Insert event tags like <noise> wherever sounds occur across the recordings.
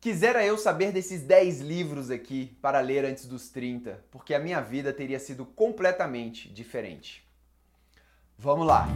Quisera eu saber desses 10 livros aqui para ler antes dos 30, porque a minha vida teria sido completamente diferente. Vamos lá!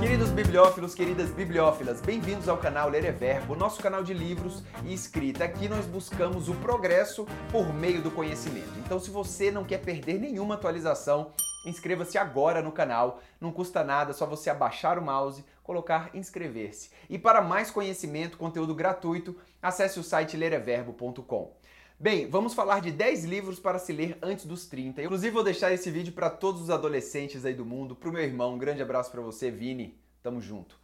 Queridos bibliófilos, queridas bibliófilas, bem-vindos ao canal Ler é Verbo, nosso canal de livros e escrita. Aqui nós buscamos o progresso por meio do conhecimento. Então, se você não quer perder nenhuma atualização, inscreva-se agora no canal. Não custa nada, só você abaixar o mouse, colocar inscrever-se. E para mais conhecimento, conteúdo gratuito, acesse o site lereverbo.com. Bem, vamos falar de 10 livros para se ler antes dos 30. Inclusive vou deixar esse vídeo para todos os adolescentes aí do mundo, para o meu irmão, um grande abraço para você, Vini. Tamo junto.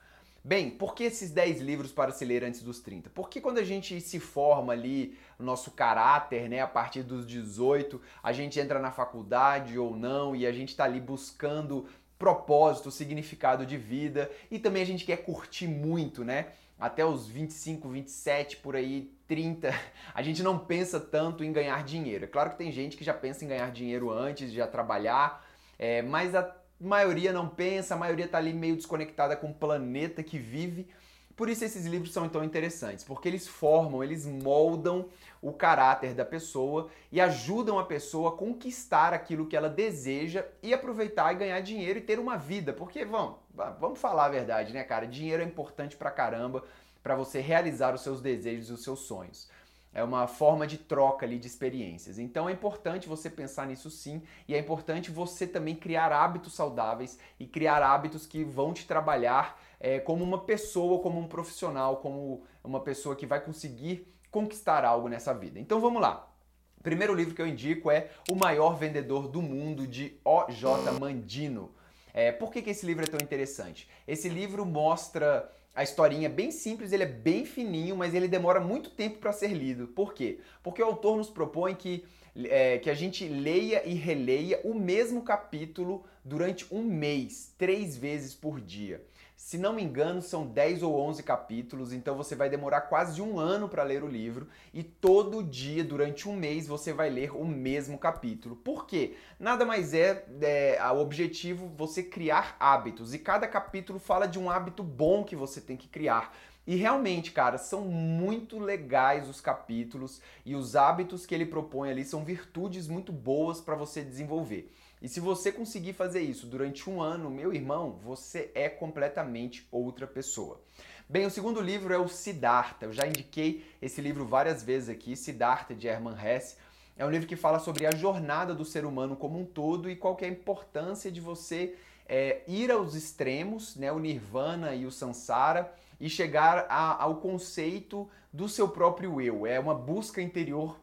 Bem, por que esses 10 livros para se ler antes dos 30? Porque quando a gente se forma ali, nosso caráter, né, a partir dos 18, a gente entra na faculdade ou não e a gente está ali buscando propósito, significado de vida e também a gente quer curtir muito, né? Até os 25, 27, por aí, 30, a gente não pensa tanto em ganhar dinheiro. É claro que tem gente que já pensa em ganhar dinheiro antes de já trabalhar, é, mas a maioria não pensa, a maioria está ali meio desconectada com o planeta que vive. Por isso esses livros são tão interessantes, porque eles formam, eles moldam o caráter da pessoa e ajudam a pessoa a conquistar aquilo que ela deseja e aproveitar e ganhar dinheiro e ter uma vida. Porque vamos, vamos falar a verdade, né, cara? Dinheiro é importante pra caramba para você realizar os seus desejos e os seus sonhos. É uma forma de troca ali de experiências. Então é importante você pensar nisso sim, e é importante você também criar hábitos saudáveis e criar hábitos que vão te trabalhar é, como uma pessoa, como um profissional, como uma pessoa que vai conseguir conquistar algo nessa vida. Então vamos lá. O primeiro livro que eu indico é O Maior Vendedor do Mundo, de O.J. Mandino. É, por que, que esse livro é tão interessante? Esse livro mostra a historinha bem simples, ele é bem fininho, mas ele demora muito tempo para ser lido. Por quê? Porque o autor nos propõe que, é, que a gente leia e releia o mesmo capítulo durante um mês, três vezes por dia. Se não me engano, são 10 ou 11 capítulos, então você vai demorar quase um ano para ler o livro e todo dia, durante um mês, você vai ler o mesmo capítulo. Por quê? Nada mais é, é o objetivo você criar hábitos e cada capítulo fala de um hábito bom que você tem que criar. E realmente, cara, são muito legais os capítulos e os hábitos que ele propõe ali são virtudes muito boas para você desenvolver. E se você conseguir fazer isso durante um ano, meu irmão, você é completamente outra pessoa. Bem, o segundo livro é o Siddhartha. Eu já indiquei esse livro várias vezes aqui, Siddhartha de Hermann Hesse. É um livro que fala sobre a jornada do ser humano como um todo e qual é a importância de você é, ir aos extremos, né, o nirvana e o samsara, e chegar a, ao conceito do seu próprio eu. É uma busca interior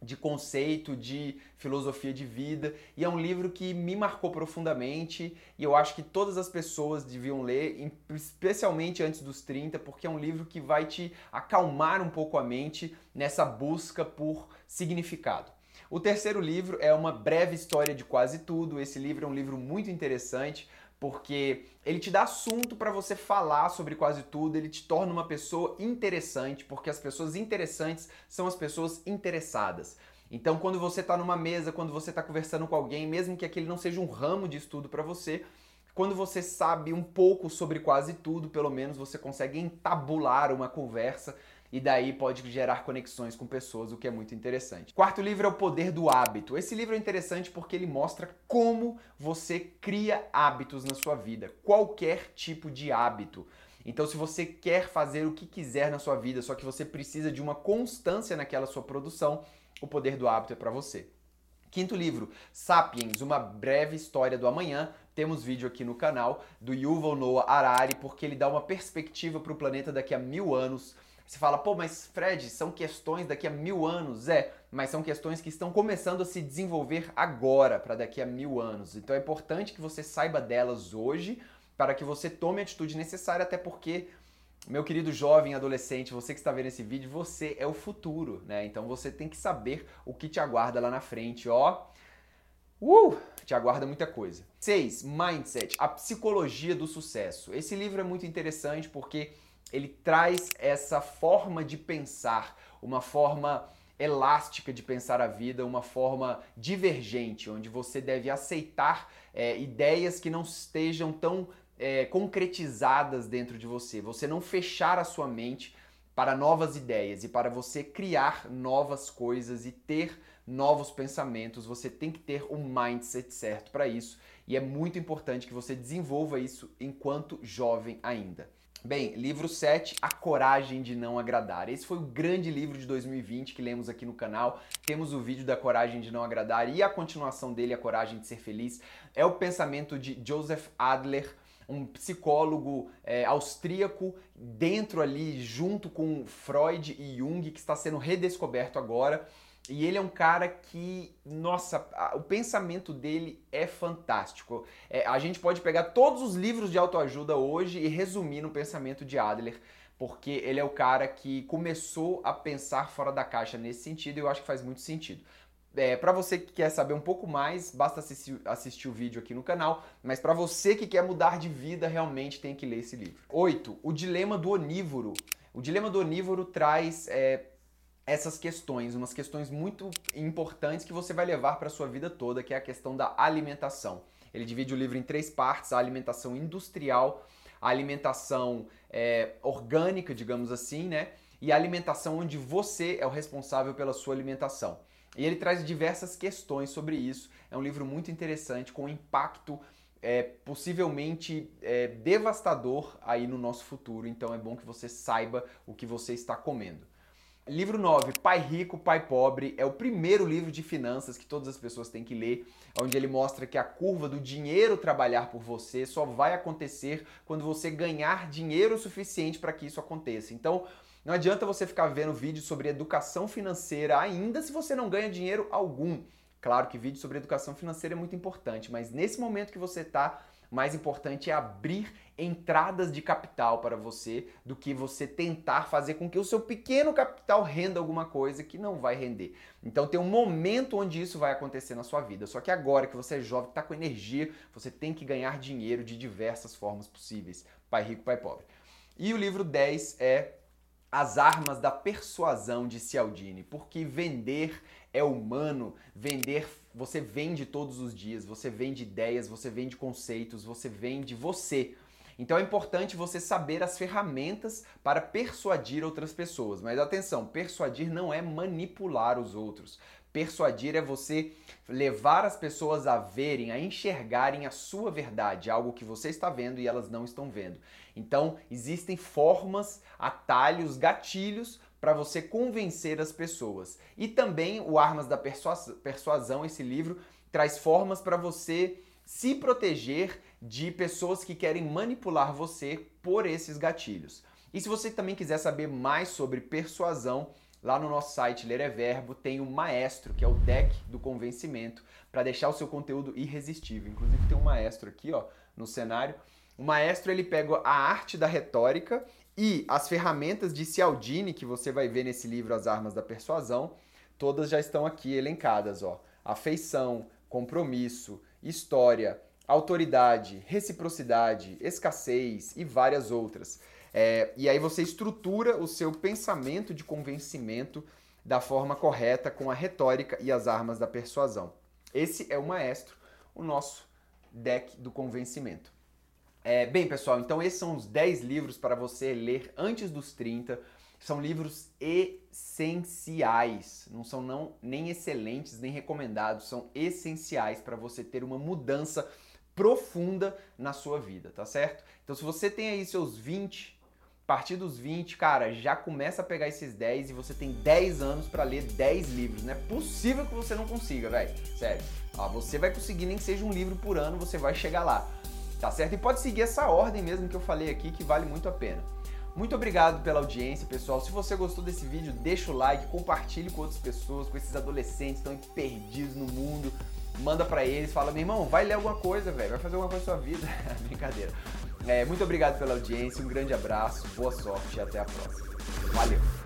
de conceito, de filosofia de vida, e é um livro que me marcou profundamente e eu acho que todas as pessoas deviam ler, especialmente antes dos 30, porque é um livro que vai te acalmar um pouco a mente nessa busca por significado. O terceiro livro é uma breve história de quase tudo. Esse livro é um livro muito interessante porque ele te dá assunto para você falar sobre quase tudo, ele te torna uma pessoa interessante, porque as pessoas interessantes são as pessoas interessadas. Então, quando você está numa mesa, quando você está conversando com alguém, mesmo que aquele não seja um ramo de estudo para você, quando você sabe um pouco sobre quase tudo, pelo menos você consegue entabular uma conversa e daí pode gerar conexões com pessoas, o que é muito interessante. Quarto livro é O Poder do Hábito. Esse livro é interessante porque ele mostra como você cria hábitos na sua vida, qualquer tipo de hábito. Então, se você quer fazer o que quiser na sua vida, só que você precisa de uma constância naquela sua produção, o poder do hábito é para você. Quinto livro, Sapiens, uma breve história do amanhã. Temos vídeo aqui no canal do Yuval Noah Harari, porque ele dá uma perspectiva para o planeta daqui a mil anos você fala, pô, mas Fred, são questões daqui a mil anos. É, mas são questões que estão começando a se desenvolver agora, para daqui a mil anos. Então é importante que você saiba delas hoje, para que você tome a atitude necessária, até porque, meu querido jovem adolescente, você que está vendo esse vídeo, você é o futuro, né? Então você tem que saber o que te aguarda lá na frente, ó. Uh, te aguarda muita coisa. 6. Mindset, a psicologia do sucesso. Esse livro é muito interessante porque ele traz essa forma de pensar, uma forma elástica de pensar a vida, uma forma divergente, onde você deve aceitar é, ideias que não estejam tão é, concretizadas dentro de você. Você não fechar a sua mente para novas ideias e para você criar novas coisas e ter novos pensamentos, você tem que ter um mindset certo para isso e é muito importante que você desenvolva isso enquanto jovem ainda. Bem, livro 7, A Coragem de Não Agradar. Esse foi o grande livro de 2020 que lemos aqui no canal. Temos o vídeo da Coragem de Não Agradar e a continuação dele, A Coragem de Ser Feliz. É o pensamento de Joseph Adler, um psicólogo é, austríaco, dentro ali, junto com Freud e Jung, que está sendo redescoberto agora. E ele é um cara que, nossa, o pensamento dele é fantástico. É, a gente pode pegar todos os livros de autoajuda hoje e resumir no pensamento de Adler, porque ele é o cara que começou a pensar fora da caixa nesse sentido e eu acho que faz muito sentido. É, para você que quer saber um pouco mais, basta assistir, assistir o vídeo aqui no canal, mas para você que quer mudar de vida, realmente tem que ler esse livro. 8. O Dilema do Onívoro. O Dilema do Onívoro traz é, essas questões, umas questões muito importantes que você vai levar para a sua vida toda, que é a questão da alimentação. Ele divide o livro em três partes: a alimentação industrial, a alimentação é, orgânica, digamos assim, né? E a alimentação onde você é o responsável pela sua alimentação. E ele traz diversas questões sobre isso. É um livro muito interessante, com impacto é, possivelmente é, devastador aí no nosso futuro. Então é bom que você saiba o que você está comendo. Livro 9, Pai Rico, Pai Pobre, é o primeiro livro de finanças que todas as pessoas têm que ler, onde ele mostra que a curva do dinheiro trabalhar por você só vai acontecer quando você ganhar dinheiro suficiente para que isso aconteça. Então, não adianta você ficar vendo vídeos sobre educação financeira ainda se você não ganha dinheiro algum. Claro que vídeo sobre educação financeira é muito importante, mas nesse momento que você está, mais importante é abrir entradas de capital para você do que você tentar fazer com que o seu pequeno capital renda alguma coisa que não vai render. Então tem um momento onde isso vai acontecer na sua vida. Só que agora que você é jovem, está com energia, você tem que ganhar dinheiro de diversas formas possíveis. Pai rico, pai pobre. E o livro 10 é As Armas da Persuasão de Cialdini, porque vender é humano, vender você vende todos os dias, você vende ideias, você vende conceitos, você vende você. Então é importante você saber as ferramentas para persuadir outras pessoas. Mas atenção, persuadir não é manipular os outros. Persuadir é você levar as pessoas a verem, a enxergarem a sua verdade, algo que você está vendo e elas não estão vendo. Então, existem formas, atalhos, gatilhos para você convencer as pessoas. E também o Armas da Persuasão, esse livro, traz formas para você se proteger de pessoas que querem manipular você por esses gatilhos. E se você também quiser saber mais sobre persuasão, lá no nosso site Ler é Verbo tem o Maestro, que é o deck do convencimento, para deixar o seu conteúdo irresistível. Inclusive tem um maestro aqui, ó, no cenário. O maestro ele pega a arte da retórica e as ferramentas de Cialdini, que você vai ver nesse livro As Armas da Persuasão, todas já estão aqui elencadas, ó. Afeição, compromisso, história, autoridade, reciprocidade, escassez e várias outras. É, e aí você estrutura o seu pensamento de convencimento da forma correta com a retórica e as armas da persuasão. Esse é o maestro, o nosso deck do convencimento. É, bem, pessoal, então esses são os 10 livros para você ler antes dos 30. São livros essenciais, não são não, nem excelentes, nem recomendados, são essenciais para você ter uma mudança profunda na sua vida, tá certo? Então se você tem aí seus 20, a partir dos 20, cara, já começa a pegar esses 10 e você tem 10 anos para ler 10 livros. Não é possível que você não consiga, velho. Sério. Ó, você vai conseguir nem que seja um livro por ano, você vai chegar lá tá certo? E pode seguir essa ordem mesmo que eu falei aqui, que vale muito a pena. Muito obrigado pela audiência, pessoal. Se você gostou desse vídeo, deixa o like, compartilhe com outras pessoas, com esses adolescentes que estão perdidos no mundo. Manda para eles, fala, meu irmão, vai ler alguma coisa, velho, vai fazer alguma coisa na sua vida. <laughs> Brincadeira. É, muito obrigado pela audiência, um grande abraço, boa sorte e até a próxima. Valeu!